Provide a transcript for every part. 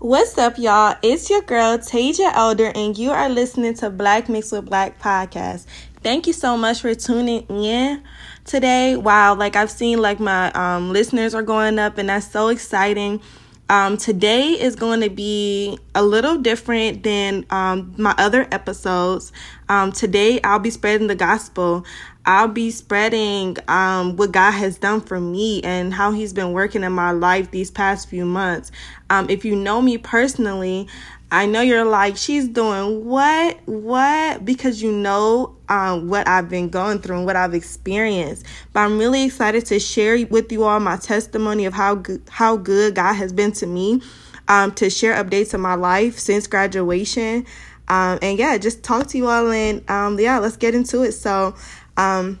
What's up, y'all? It's your girl, Tasia Elder, and you are listening to Black Mix with Black podcast. Thank you so much for tuning in today. Wow, like I've seen like my um, listeners are going up, and that's so exciting. Um, today is going to be a little different than um, my other episodes. Um, today, I'll be spreading the gospel. I'll be spreading um, what God has done for me and how He's been working in my life these past few months. Um, if you know me personally, I know you're like, she's doing what? What? Because you know um, what I've been going through and what I've experienced. But I'm really excited to share with you all my testimony of how good, how good God has been to me, um, to share updates of my life since graduation. Um, and yeah, just talk to you all and um, yeah, let's get into it. So, um,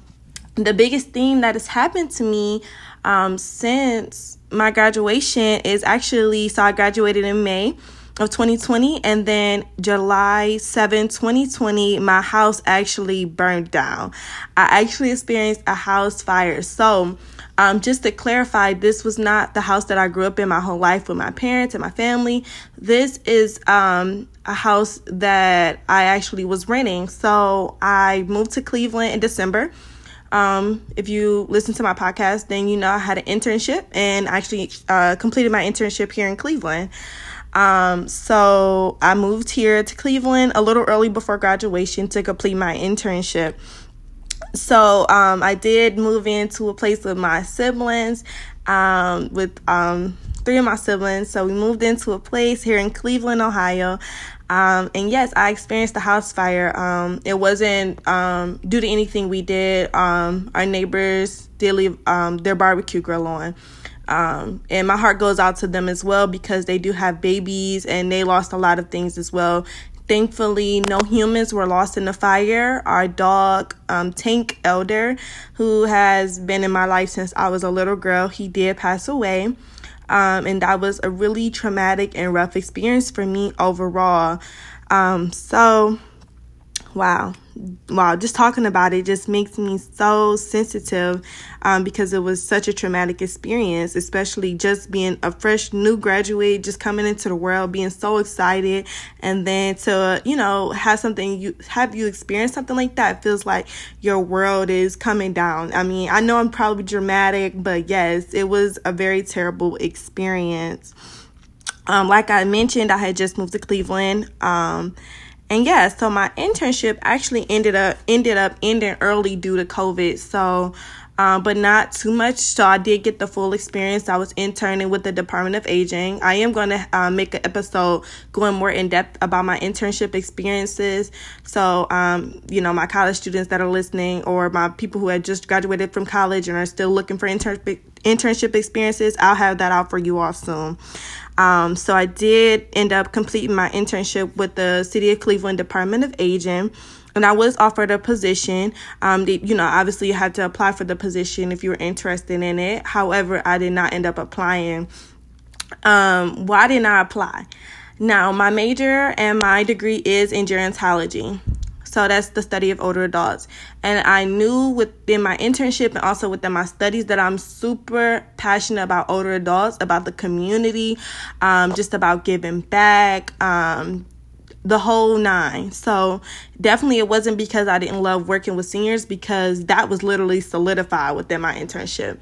the biggest thing that has happened to me um, since my graduation is actually so I graduated in May of 2020 and then July 7, 2020 my house actually burned down. I actually experienced a house fire. So, um, just to clarify, this was not the house that I grew up in my whole life with my parents and my family. This is um, a house that I actually was renting. So I moved to Cleveland in December. Um, if you listen to my podcast, then you know I had an internship and actually uh, completed my internship here in Cleveland. Um, so I moved here to Cleveland a little early before graduation to complete my internship. So um, I did move into a place with my siblings, um, with um, three of my siblings. So we moved into a place here in Cleveland, Ohio. Um, and yes, I experienced a house fire. Um, it wasn't um, due to anything we did. Um, our neighbors did leave um, their barbecue grill on. Um, and my heart goes out to them as well because they do have babies and they lost a lot of things as well. Thankfully, no humans were lost in the fire. Our dog, um, Tank Elder, who has been in my life since I was a little girl, he did pass away. Um, and that was a really traumatic and rough experience for me overall. Um, so, wow wow, just talking about it just makes me so sensitive um, because it was such a traumatic experience, especially just being a fresh new graduate, just coming into the world, being so excited, and then to you know have something you have you experienced something like that feels like your world is coming down. I mean, I know I'm probably dramatic, but yes, it was a very terrible experience. Um, like I mentioned, I had just moved to Cleveland. Um, and yeah, so my internship actually ended up ended up ending early due to COVID. So um, but not too much. So I did get the full experience. I was interning with the Department of Aging. I am going to uh, make an episode going more in depth about my internship experiences. So, um, you know, my college students that are listening, or my people who had just graduated from college and are still looking for internship internship experiences, I'll have that out for you all soon. Um, so I did end up completing my internship with the City of Cleveland Department of Aging. And I was offered a position. Um, the, you know, obviously you had to apply for the position if you were interested in it. However, I did not end up applying. Um, why didn't I apply? Now, my major and my degree is in gerontology. So that's the study of older adults. And I knew within my internship and also within my studies that I'm super passionate about older adults, about the community, um, just about giving back, um, the whole nine. So definitely it wasn't because I didn't love working with seniors because that was literally solidified within my internship.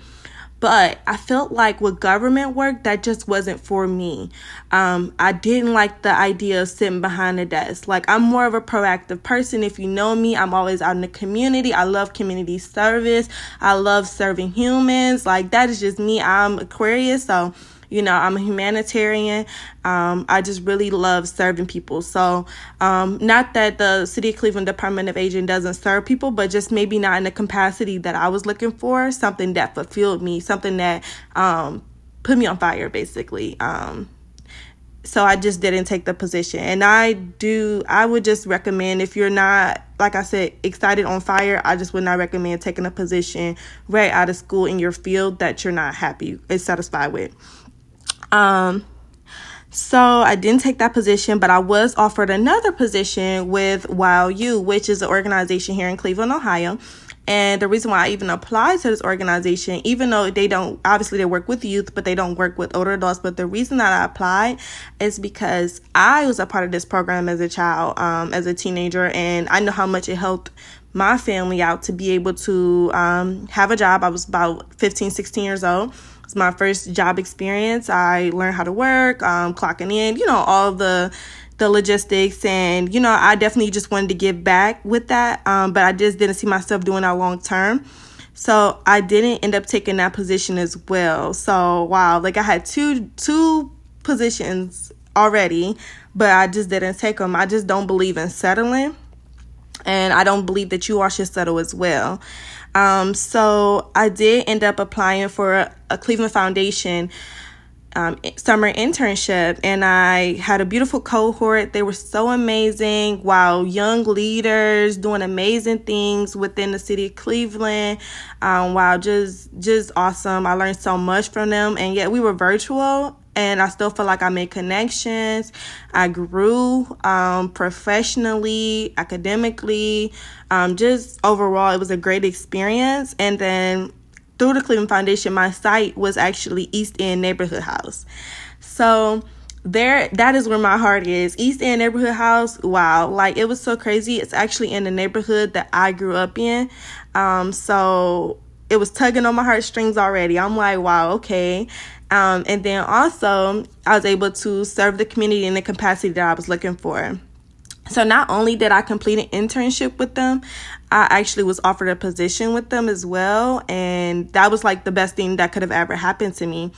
But I felt like with government work, that just wasn't for me. Um, I didn't like the idea of sitting behind a desk. Like, I'm more of a proactive person. If you know me, I'm always out in the community. I love community service. I love serving humans. Like, that is just me. I'm Aquarius. So, you know, I'm a humanitarian. Um, I just really love serving people. So, um, not that the City of Cleveland Department of Aging doesn't serve people, but just maybe not in the capacity that I was looking for. Something that fulfilled me, something that um, put me on fire, basically. Um, so I just didn't take the position. And I do, I would just recommend if you're not, like I said, excited on fire, I just would not recommend taking a position right out of school in your field that you're not happy and satisfied with. Um, so I didn't take that position, but I was offered another position with You, which is an organization here in Cleveland, Ohio. And the reason why I even applied to this organization, even though they don't, obviously they work with youth, but they don't work with older adults. But the reason that I applied is because I was a part of this program as a child, um, as a teenager, and I know how much it helped my family out to be able to um, have a job. I was about 15, 16 years old. It's my first job experience. I learned how to work, um, clocking in, you know, all the the logistics. And you know i definitely just wanted to give back with that um, but i just didn't see myself doing that long term. So i didn't end up taking that position as well. So wow like i had two two positions already but i just didn't take them i just don't believe in settling and i don't believe that you all should settle as well um, so i did end up applying for a, a cleveland foundation um, summer internship and I had a beautiful cohort. They were so amazing. Wow, young leaders doing amazing things within the city of Cleveland. Um, wow, just just awesome. I learned so much from them, and yet we were virtual. And I still feel like I made connections. I grew um, professionally, academically, um, just overall, it was a great experience. And then through the Cleveland Foundation, my site was actually East End Neighborhood House. So there that is where my heart is. East End Neighborhood House, wow, like it was so crazy. It's actually in the neighborhood that I grew up in. Um, so it was tugging on my heartstrings already. I'm like, wow, okay. Um, and then also I was able to serve the community in the capacity that I was looking for. So not only did I complete an internship with them, I actually was offered a position with them as well. And that was like the best thing that could have ever happened to me.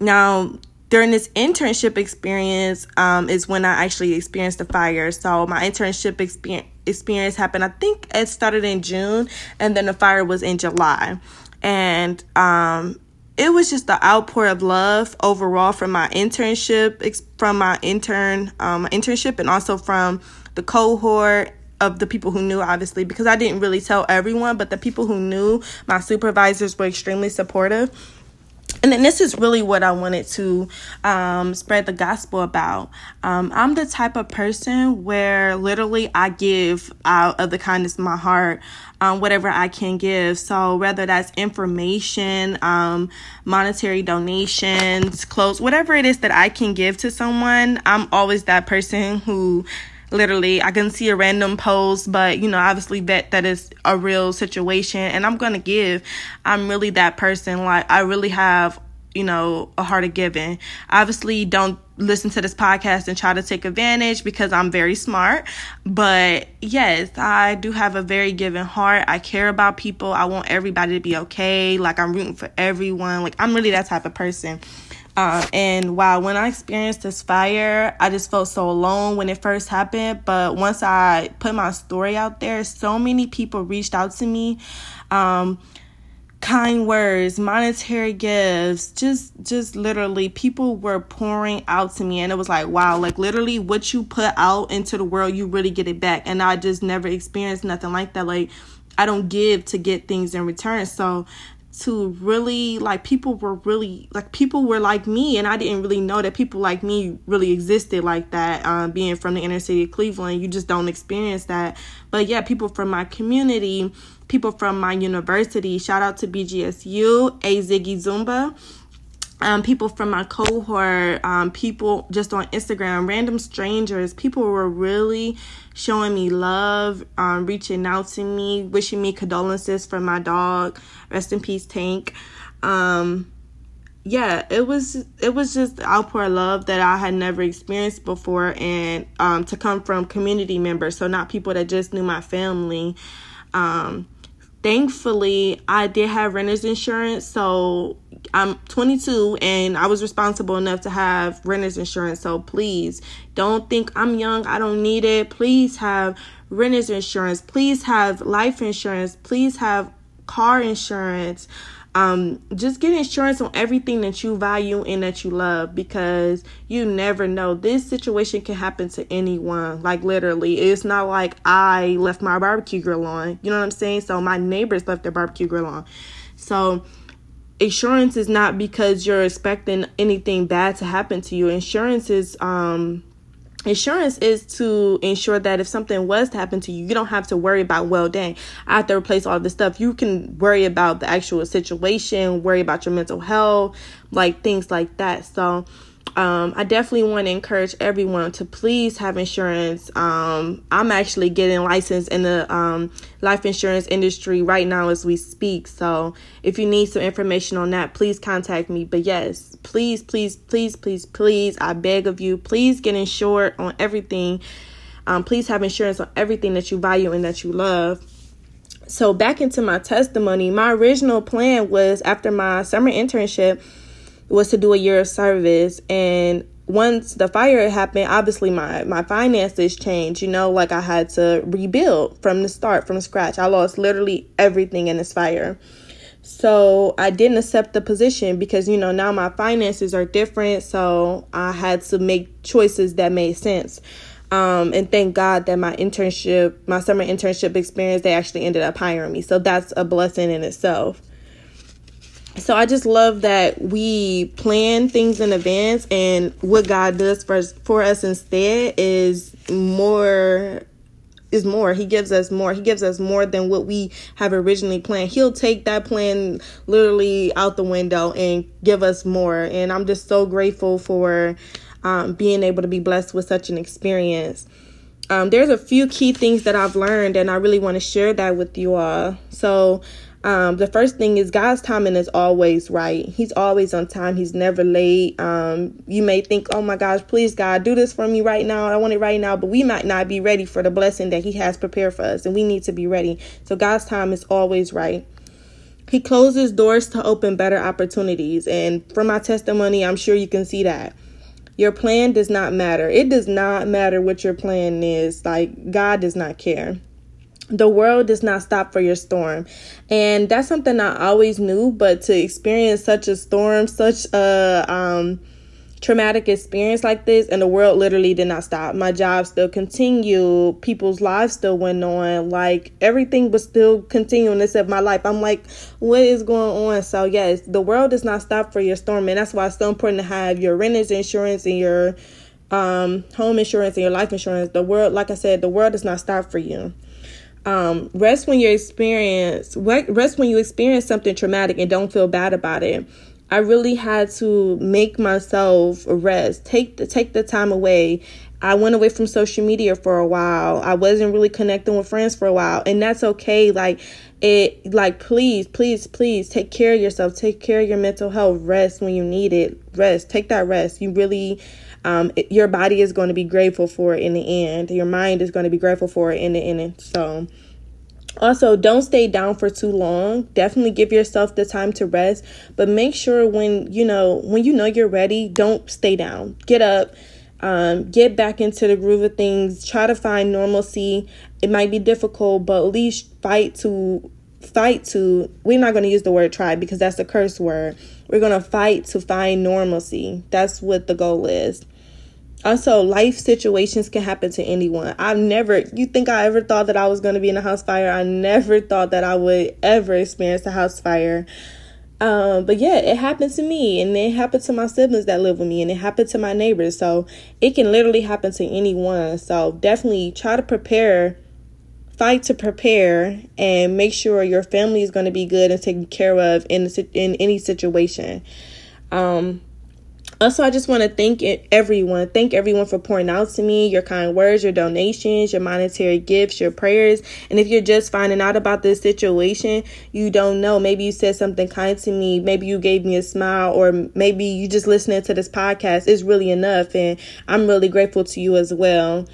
Now, during this internship experience um, is when I actually experienced the fire. So my internship experience experience happened. I think it started in June, and then the fire was in July, and um, it was just the outpour of love overall from my internship, from my intern um, internship, and also from the cohort of the people who knew obviously because I didn't really tell everyone but the people who knew my supervisors were extremely supportive and then this is really what I wanted to um, spread the gospel about. Um, I'm the type of person where literally I give out of the kindness of my heart um, whatever I can give. So whether that's information, um, monetary donations, clothes, whatever it is that I can give to someone, I'm always that person who literally i can see a random post but you know obviously that that is a real situation and i'm gonna give. I'm really that person like i really have you know a heart of giving. Obviously don't listen to this podcast and try to take advantage because i'm very smart but yes i do have a very giving heart. I care about people. I want everybody to be okay. Like i'm rooting for everyone. Like i'm really that type of person um, and wow, when I experienced this fire, I just felt so alone when it first happened. But once I put my story out there, so many people reached out to me. Um, kind words monetary gifts just just literally people were pouring out to me and it was like wow like literally what you put out into the world you really get it back and i just never experienced nothing like that like i don't give to get things in return so to really like people were really like people were like me and i didn't really know that people like me really existed like that um, being from the inner city of cleveland. You just don't experience that. But yeah people from my community people from my university shout out to bgsu Ay Ziggy Zoomba um, people from my cohort, um, people just on Instagram, random strangers, people were really showing me love, um, reaching out to me, wishing me condolences for my dog. Rest in peace, Tank. Um, yeah, it was it was just outpour of love that I had never experienced before, and um, to come from community members, so not people that just knew my family. Um, thankfully, I did have renter's insurance, so I'm 22 and I was responsible enough to have renter's insurance. So please don't think I'm young, I don't need it. Please have renter's insurance. Please have life insurance. Please have car insurance. Um, just get insurance on everything that you value and that you love because you never know. This situation can happen to anyone. Like literally, it's not like I left my barbecue grill on. You know what I'm saying? So my neighbors left their barbecue grill on. So insurance is not because you're expecting anything bad to happen to you. Insurance is um insurance is to ensure that if something was to happen to you, you don't have to worry about, well, dang, I have to replace all this stuff. You can worry about the actual situation, worry about your mental health, like things like that. So, um, I definitely want to encourage everyone to please have insurance. Um, I'm actually getting licensed in the um, life insurance industry right now as we speak. So if you need some information on that, please contact me. But yes, please, please, please, please, please, I beg of you, please get insured on everything. Um, please have insurance on everything that you value and that you love. So back into my testimony, my original plan was after my summer internship was to do a year of service and once the fire happened obviously my my finances changed you know like i had to rebuild from the start from scratch. I lost literally everything in this fire. So i didn't accept the position because you know now my finances are different so i had to make choices that made sense. Um, and thank god that my internship my summer internship experience they actually ended up hiring me. So that's a blessing in itself so I just love that we plan things in advance and what God does for for us instead is more is more. He gives us more. He gives us more than what we have originally planned. He'll take that plan literally out the window and give us more. And I'm just so grateful for um, being able to be blessed with such an experience. Um, there's a few key things that I've learned, and I really want to share that with you all. So, um, the first thing is God's timing is always right. He's always on time. He's never late. Um, you may think, oh my gosh, please God, do this for me right now. I want it right now. But we might not be ready for the blessing that He has prepared for us. And we need to be ready. So God's time is always right. He closes doors to open better opportunities. And from my testimony, I'm sure you can see that. Your plan does not matter. It does not matter what your plan is. Like, God does not care the world does not stop for your storm. And that's something i always knew but to experience such a storm such a um, traumatic experience like this and the world literally did not stop. My job still continued. People's lives still went on. Like everything was still continuing except my life. I'm like what is going on? So yes the world does not stop for your storm and that's why it's so important to have your renter's insurance and your um, home insurance and your life insurance. The world like i said the world does not stop for you um, rest when you experience rest when you experience something traumatic and don't feel bad about it. I really had to make myself rest, take the take the time away. I went away from social media for a while. I wasn't really connecting with friends for a while, and that's okay. Like it, like please, please, please take care of yourself. Take care of your mental health. Rest when you need it. Rest. Take that rest. You really um, it, your body is going to be grateful for it in the end. Your mind is going to be grateful for it in the end. So, also, don't stay down for too long. Definitely give yourself the time to rest, but make sure when you know when you know you're ready, don't stay down. Get up, um, get back into the groove of things. Try to find normalcy. It might be difficult, but at least fight to fight to. We're not going to use the word try because that's a curse word. We're going to fight to find normalcy. That's what the goal is. Also, life situations can happen to anyone. I've never, you think I ever thought that I was going to be in a house fire? I never thought that I would ever experience a house fire. Um, but yeah, it happened to me and it happened to my siblings that live with me and it happened to my neighbors. So it can literally happen to anyone. So definitely try to prepare, fight to prepare and make sure your family is going to be good and taken care of in, in any situation. Um, also, I just want to thank everyone. Thank everyone for pouring out to me your kind words, your donations, your monetary gifts, your prayers. And if you're just finding out about this situation, you don't know. Maybe you said something kind to me. Maybe you gave me a smile, or maybe you just listening to this podcast is really enough. And I'm really grateful to you as well.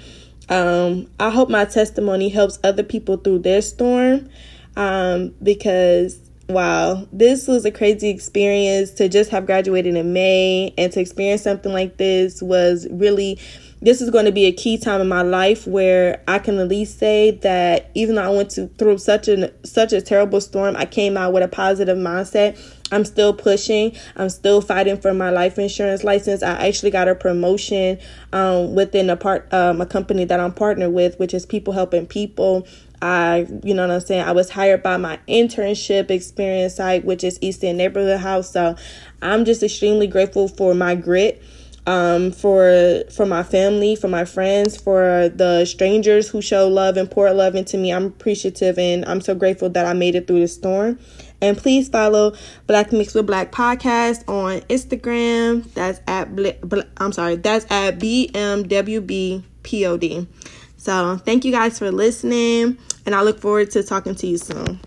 Um, I hope my testimony helps other people through their storm um, because wow, this was a crazy experience to just have graduated in May and to experience something like this was really this is going to be a key time in my life where I can at least say that even though I went to, through such a such a terrible storm, I came out with a positive mindset. I'm still pushing. I'm still fighting for my life insurance license. I actually got a promotion um, within a part um, a company that I'm partnered with, which is People Helping People. I, you know what I'm saying? I was hired by my internship experience site, which is East End Neighborhood House. So I'm just extremely grateful for my grit. um, for for my family, for my friends, for the strangers who show love and pour love into me. I'm appreciative and I'm so grateful that I made it through the storm. And please follow Black Mix with Black podcast on Instagram. That's at I'm sorry, that's at BMWBPOD. So thank you guys for listening, and I look forward to talking to you soon.